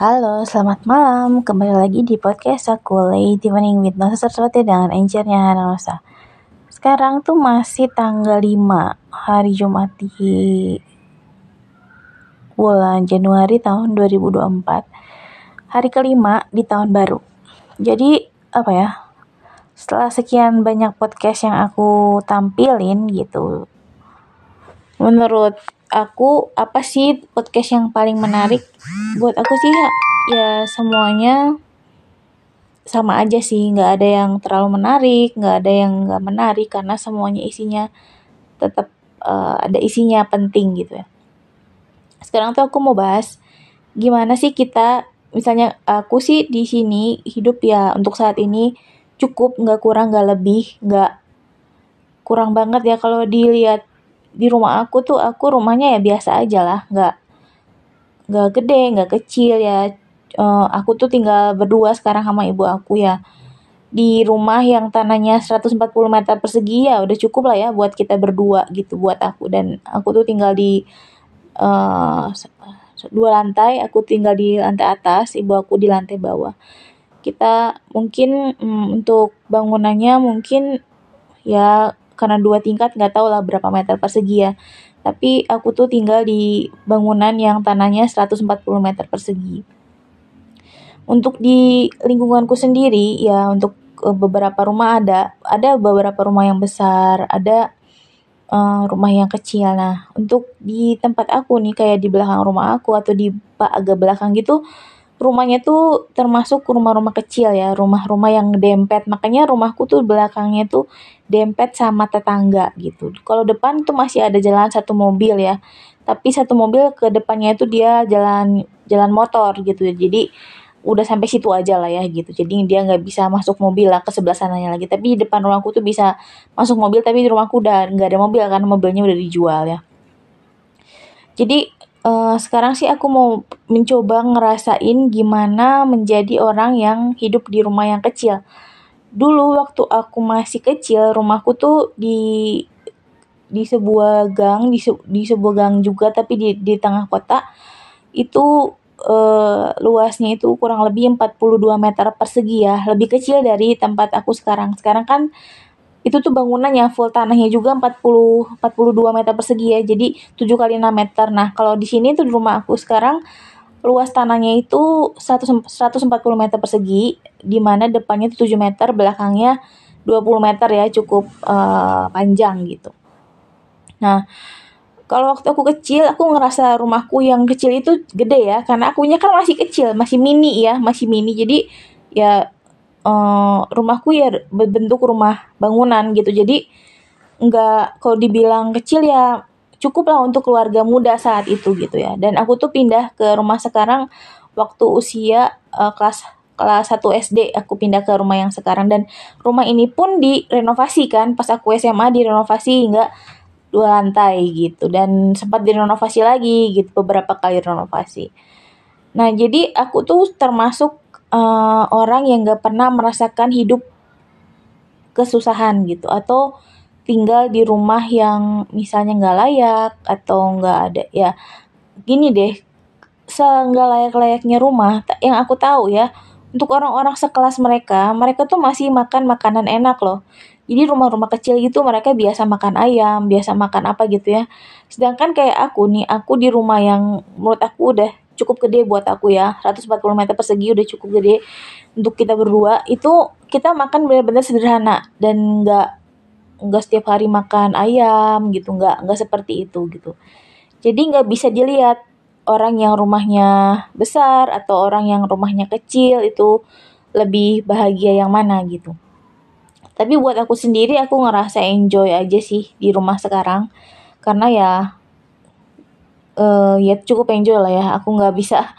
Halo, selamat malam. Kembali lagi di podcast aku, Lady Evening with Nosa Saraswati dengan Hana Nosa. Sekarang tuh masih tanggal 5 hari Jumat di bulan Januari tahun 2024. Hari kelima di tahun baru. Jadi, apa ya, setelah sekian banyak podcast yang aku tampilin gitu, menurut aku apa sih podcast yang paling menarik? Buat aku sih ya, ya semuanya sama aja sih. Nggak ada yang terlalu menarik nggak ada yang nggak menarik karena semuanya isinya tetap uh, ada isinya penting gitu ya. Sekarang tuh aku mau bahas gimana sih kita misalnya aku sih di sini hidup ya untuk saat ini cukup nggak kurang nggak lebih nggak kurang banget ya. Kalau dilihat di rumah aku tuh aku rumahnya ya biasa aja lah. Nggak nggak gede nggak kecil ya. Uh, aku tuh tinggal berdua sekarang sama ibu aku ya. Di rumah yang tanahnya 140 meter persegi ya udah cukup lah ya buat kita berdua gitu buat aku. Dan aku tuh tinggal di uh, dua lantai aku tinggal di lantai atas ibu aku di lantai bawah. Kita mungkin um, untuk bangunannya mungkin ya karena dua tingkat nggak tahu lah berapa meter persegi ya. Tapi aku tuh tinggal di bangunan yang tanahnya 140 meter persegi. Untuk di lingkunganku sendiri ya untuk uh, beberapa rumah ada ada beberapa rumah yang besar ada uh, rumah yang kecil. Nah untuk di tempat aku nih kayak di belakang rumah aku atau di agak belakang gitu rumahnya tuh termasuk rumah-rumah kecil ya, rumah-rumah yang dempet. Makanya rumahku tuh belakangnya tuh dempet sama tetangga gitu. Kalau depan tuh masih ada jalan satu mobil ya. Tapi satu mobil ke depannya itu dia jalan jalan motor gitu. Jadi udah sampai situ aja lah ya gitu. Jadi dia nggak bisa masuk mobil lah ke sebelah sananya lagi. Tapi di depan rumahku tuh bisa masuk mobil tapi di rumahku udah nggak ada mobil karena mobilnya udah dijual ya. Jadi uh, sekarang sih aku mau mencoba ngerasain gimana menjadi orang yang hidup di rumah yang kecil. Dulu waktu aku masih kecil, rumahku tuh di di sebuah gang, di, se, di sebuah gang juga tapi di di tengah kota. Itu uh, luasnya itu kurang lebih 42 meter persegi ya, lebih kecil dari tempat aku sekarang. Sekarang kan itu tuh bangunan yang full tanahnya juga 40 42 meter persegi ya. Jadi 7 kali 6 meter. Nah, kalau di sini tuh di rumah aku sekarang luas tanahnya itu 100, 140 meter persegi di mana depannya itu 7 meter, belakangnya 20 meter ya, cukup uh, panjang gitu. Nah, kalau waktu aku kecil, aku ngerasa rumahku yang kecil itu gede ya, karena akunya kan masih kecil, masih mini ya, masih mini. Jadi ya uh, rumahku ya berbentuk rumah bangunan gitu. Jadi nggak kalau dibilang kecil ya cukup lah untuk keluarga muda saat itu gitu ya. Dan aku tuh pindah ke rumah sekarang waktu usia uh, kelas kelas 1 SD aku pindah ke rumah yang sekarang. Dan rumah ini pun direnovasi kan. Pas aku SMA direnovasi hingga dua lantai gitu. Dan sempat direnovasi lagi gitu beberapa kali renovasi. Nah jadi aku tuh termasuk uh, orang yang gak pernah merasakan hidup kesusahan gitu. Atau tinggal di rumah yang misalnya nggak layak atau nggak ada. Ya gini deh. Seenggak layak-layaknya rumah yang aku tahu ya untuk orang-orang sekelas mereka mereka tuh masih makan makanan enak loh. Jadi rumah-rumah kecil gitu mereka biasa makan ayam biasa makan apa gitu ya. Sedangkan kayak aku nih aku di rumah yang menurut aku udah cukup gede buat aku ya. 140 meter persegi udah cukup gede untuk kita berdua. Itu kita makan benar-benar sederhana dan nggak nggak setiap hari makan ayam gitu nggak nggak seperti itu gitu. Jadi nggak bisa dilihat orang yang rumahnya besar atau orang yang rumahnya kecil itu lebih bahagia yang mana gitu. Tapi buat aku sendiri aku ngerasa enjoy aja sih di rumah sekarang. Karena ya uh, ya cukup enjoy lah ya. Aku nggak bisa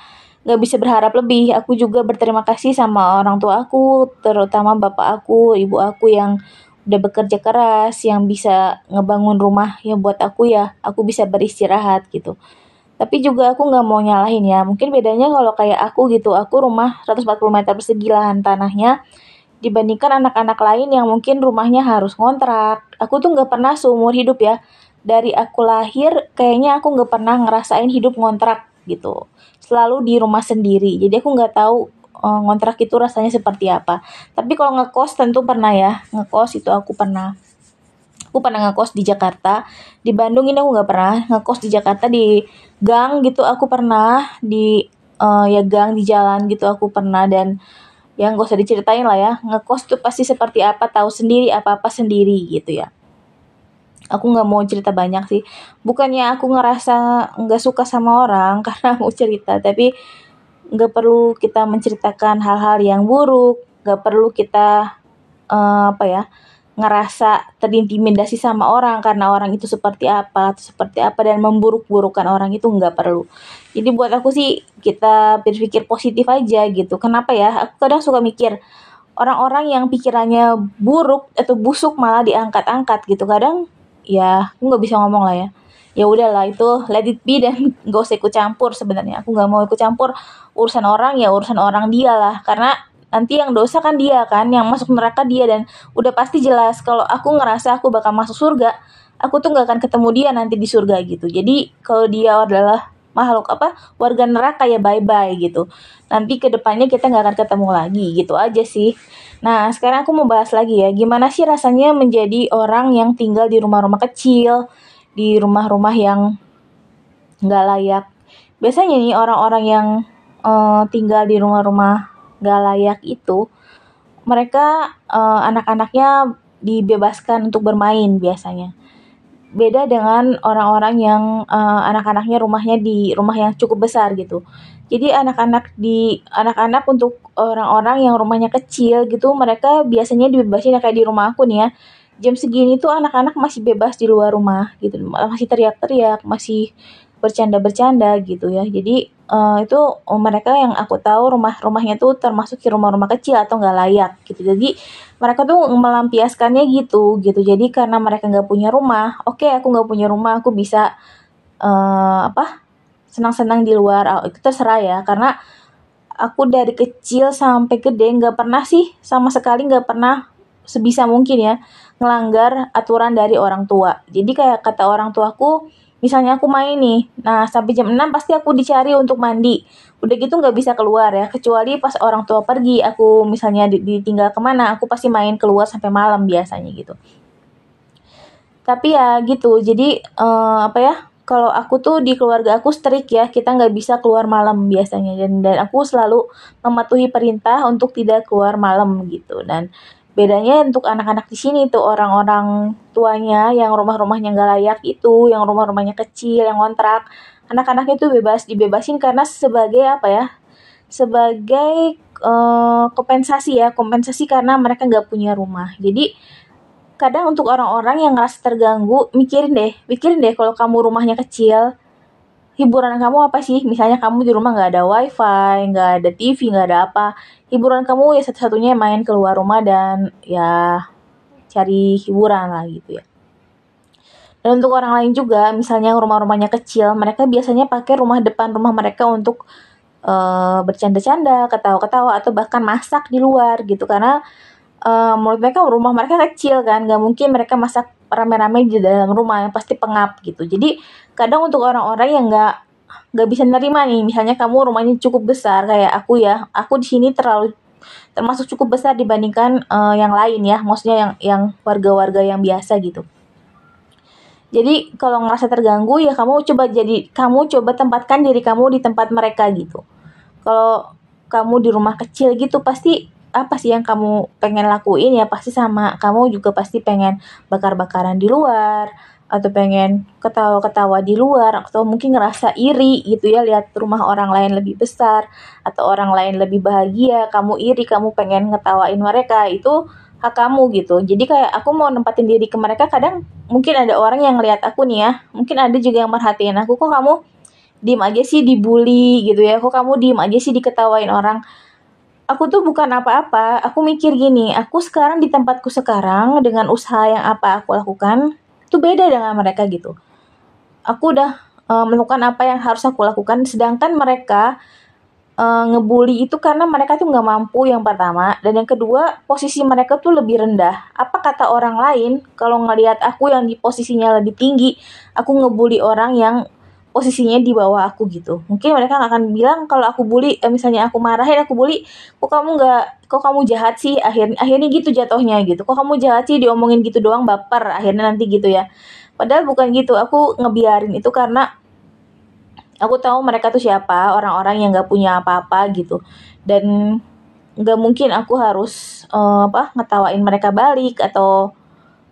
nggak bisa berharap lebih. Aku juga berterima kasih sama orang tua aku terutama bapak aku ibu aku yang udah bekerja keras yang bisa ngebangun rumah yang buat aku ya. Aku bisa beristirahat gitu. Tapi juga aku nggak mau nyalahin ya. Mungkin bedanya kalau kayak aku gitu aku rumah 140 meter persegi lahan tanahnya dibandingkan anak-anak lain yang mungkin rumahnya harus ngontrak. Aku tuh nggak pernah seumur hidup ya dari aku lahir kayaknya aku nggak pernah ngerasain hidup ngontrak gitu. Selalu di rumah sendiri. Jadi aku nggak tahu uh, ngontrak itu rasanya seperti apa. Tapi kalau ngekos tentu pernah ya. Ngekos itu aku pernah. Aku pernah ngekos di Jakarta. Di Bandung ini aku nggak pernah. Ngekos di Jakarta di gang gitu aku pernah. Di uh, ya gang di jalan gitu aku pernah. Dan yang gak usah diceritain lah ya. Ngekos tuh pasti seperti apa tahu sendiri apa apa sendiri gitu ya aku nggak mau cerita banyak sih. Bukannya aku ngerasa nggak suka sama orang karena mau cerita tapi nggak perlu kita menceritakan hal-hal yang buruk nggak perlu kita uh, apa ya ngerasa terintimidasi sama orang karena orang itu seperti apa seperti apa dan memburuk-burukan orang itu nggak perlu. Jadi buat aku sih kita berpikir positif aja gitu. Kenapa ya? Aku kadang suka mikir orang-orang yang pikirannya buruk atau busuk malah diangkat-angkat gitu. Kadang ya aku nggak bisa ngomong lah ya. Ya udahlah itu let it be dan gak usah ikut campur sebenarnya. Aku nggak mau ikut campur. Urusan orang ya urusan orang dia lah. Karena nanti yang dosa kan dia kan yang masuk neraka dia. Dan udah pasti jelas kalau aku ngerasa aku bakal masuk surga aku tuh nggak akan ketemu dia nanti di surga gitu. Jadi kalau dia adalah makhluk apa warga neraka ya bye bye gitu. Nanti ke depannya kita nggak akan ketemu lagi gitu aja sih. Nah sekarang aku mau bahas lagi ya gimana sih rasanya menjadi orang yang tinggal di rumah-rumah kecil di rumah-rumah yang nggak layak. Biasanya nih orang-orang yang uh, tinggal di rumah-rumah gak layak itu mereka uh, anak-anaknya dibebaskan untuk bermain biasanya beda dengan orang-orang yang uh, anak-anaknya rumahnya di rumah yang cukup besar gitu. Jadi anak-anak di anak-anak untuk orang-orang yang rumahnya kecil gitu mereka biasanya dibebasin kayak di rumah aku nih ya. Jam segini tuh anak-anak masih bebas di luar rumah gitu. Masih teriak-teriak masih bercanda-bercanda gitu ya. Jadi uh, itu oh, mereka yang aku tahu rumah-rumahnya tuh termasuk rumah-rumah kecil atau nggak layak gitu. Jadi mereka tuh melampiaskannya gitu gitu. Jadi karena mereka nggak punya rumah oke okay, aku nggak punya rumah aku bisa uh, apa senang-senang di luar. Oh, itu terserah ya karena aku dari kecil sampai gede nggak pernah sih sama sekali nggak pernah sebisa mungkin ya ngelanggar aturan dari orang tua. Jadi kayak kata orang tuaku misalnya aku main nih nah sampai jam 6 pasti aku dicari untuk mandi. Udah gitu nggak bisa keluar ya kecuali pas orang tua pergi aku misalnya ditinggal ke mana aku pasti main keluar sampai malam biasanya gitu. Tapi ya gitu jadi uh, apa ya kalau aku tuh di keluarga aku strik ya kita nggak bisa keluar malam biasanya. Dan dan aku selalu mematuhi perintah untuk tidak keluar malam gitu. Dan bedanya untuk anak-anak di sini tuh orang-orang tuanya yang rumah-rumahnya nggak layak itu yang rumah-rumahnya kecil yang kontrak. Anak-anaknya itu bebas dibebasin karena sebagai apa ya sebagai uh, kompensasi ya kompensasi karena mereka nggak punya rumah. Jadi kadang untuk orang-orang yang ngerasa terganggu mikirin deh mikirin deh kalau kamu rumahnya kecil hiburan kamu apa sih? Misalnya kamu di rumah nggak ada wifi, nggak ada TV, nggak ada apa. Hiburan kamu ya satu-satunya main keluar rumah dan ya cari hiburan lah gitu ya. Dan untuk orang lain juga, misalnya rumah-rumahnya kecil, mereka biasanya pakai rumah depan rumah mereka untuk uh, bercanda-canda, ketawa-ketawa, atau bahkan masak di luar gitu. Karena uh, menurut mereka rumah mereka kecil kan, nggak mungkin mereka masak rame-rame di dalam rumah yang pasti pengap gitu. Jadi kadang untuk orang-orang yang nggak nggak bisa nerima nih misalnya kamu rumahnya cukup besar kayak aku ya aku di sini terlalu termasuk cukup besar dibandingkan uh, yang lain ya maksudnya yang yang warga-warga yang biasa gitu. Jadi kalau ngerasa terganggu ya kamu coba jadi kamu coba tempatkan diri kamu di tempat mereka gitu. Kalau kamu di rumah kecil gitu pasti apa sih yang kamu pengen lakuin ya? Pasti sama kamu juga pasti pengen bakar-bakaran di luar atau pengen ketawa-ketawa di luar atau mungkin ngerasa iri gitu ya lihat rumah orang lain lebih besar atau orang lain lebih bahagia kamu iri kamu pengen ngetawain mereka itu hak kamu gitu. Jadi kayak aku mau nempatin diri ke mereka kadang mungkin ada orang yang ngeliat aku nih ya mungkin ada juga yang merhatiin aku kok kamu diem aja sih dibully gitu ya kok kamu diem aja sih diketawain orang aku tuh bukan apa-apa. Aku mikir gini, aku sekarang di tempatku sekarang dengan usaha yang apa aku lakukan itu beda dengan mereka gitu. Aku udah uh, melakukan apa yang harus aku lakukan, sedangkan mereka uh, ngebully itu karena mereka tuh nggak mampu yang pertama dan yang kedua posisi mereka tuh lebih rendah. Apa kata orang lain kalau ngelihat aku yang di posisinya lebih tinggi, aku ngebully orang yang posisinya di bawah aku gitu. Mungkin mereka gak akan bilang kalau aku bully eh, misalnya aku marahin aku bully kok kamu nggak kok kamu jahat sih? Akhirnya akhirnya gitu jatuhnya gitu. Kok kamu jahat sih diomongin gitu doang baper akhirnya nanti gitu ya. Padahal bukan gitu aku ngebiarin itu karena aku tahu mereka tuh siapa orang-orang yang nggak punya apa-apa gitu. Dan nggak mungkin aku harus uh, apa ngetawain mereka balik atau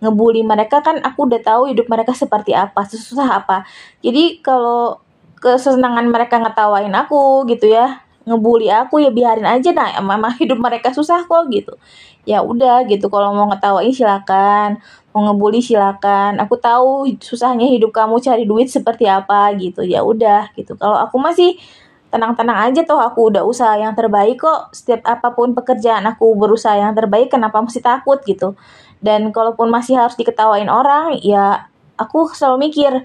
ngebully mereka kan aku udah tahu hidup mereka seperti apa, susah apa. Jadi kalau kesenangan mereka ngetawain aku gitu ya, ngebully aku ya biarin aja nah emang hidup mereka susah kok gitu. Ya udah gitu kalau mau ngetawain silakan mau ngebully silakan. Aku tahu susahnya hidup kamu cari duit seperti apa gitu ya udah gitu. Kalau aku masih tenang-tenang aja tuh aku udah usaha yang terbaik kok. Setiap apa pun pekerjaan aku berusaha yang terbaik kenapa mesti takut gitu dan kalaupun masih harus diketawain orang ya aku selalu mikir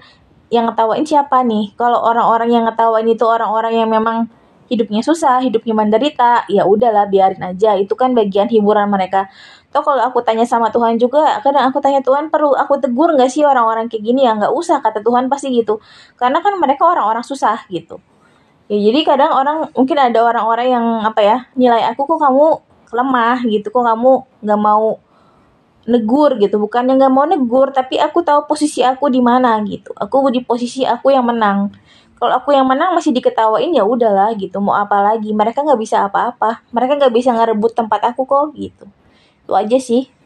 yang ngetawain siapa nih? Kalau orang-orang yang ngetawain itu orang-orang yang memang hidupnya susah hidupnya menderita ya udahlah biarin aja. Itu kan bagian hiburan mereka. Toh kalau aku tanya sama Tuhan juga kadang aku tanya Tuhan perlu aku tegur nggak sih orang-orang kayak gini? Ya nggak usah kata Tuhan pasti gitu. Karena kan mereka orang-orang susah gitu. Ya jadi kadang orang mungkin ada orang-orang yang apa ya nilai aku kok kamu lemah? Gitu kok kamu nggak mau negur gitu. Bukan yang nggak mau negur tapi aku tahu posisi aku di mana gitu. Aku di posisi aku yang menang. Kalau aku yang menang masih diketawain ya udahlah gitu. Mau apa lagi? Mereka nggak bisa apa-apa. Mereka nggak bisa ngerebut tempat aku kok gitu. Itu aja sih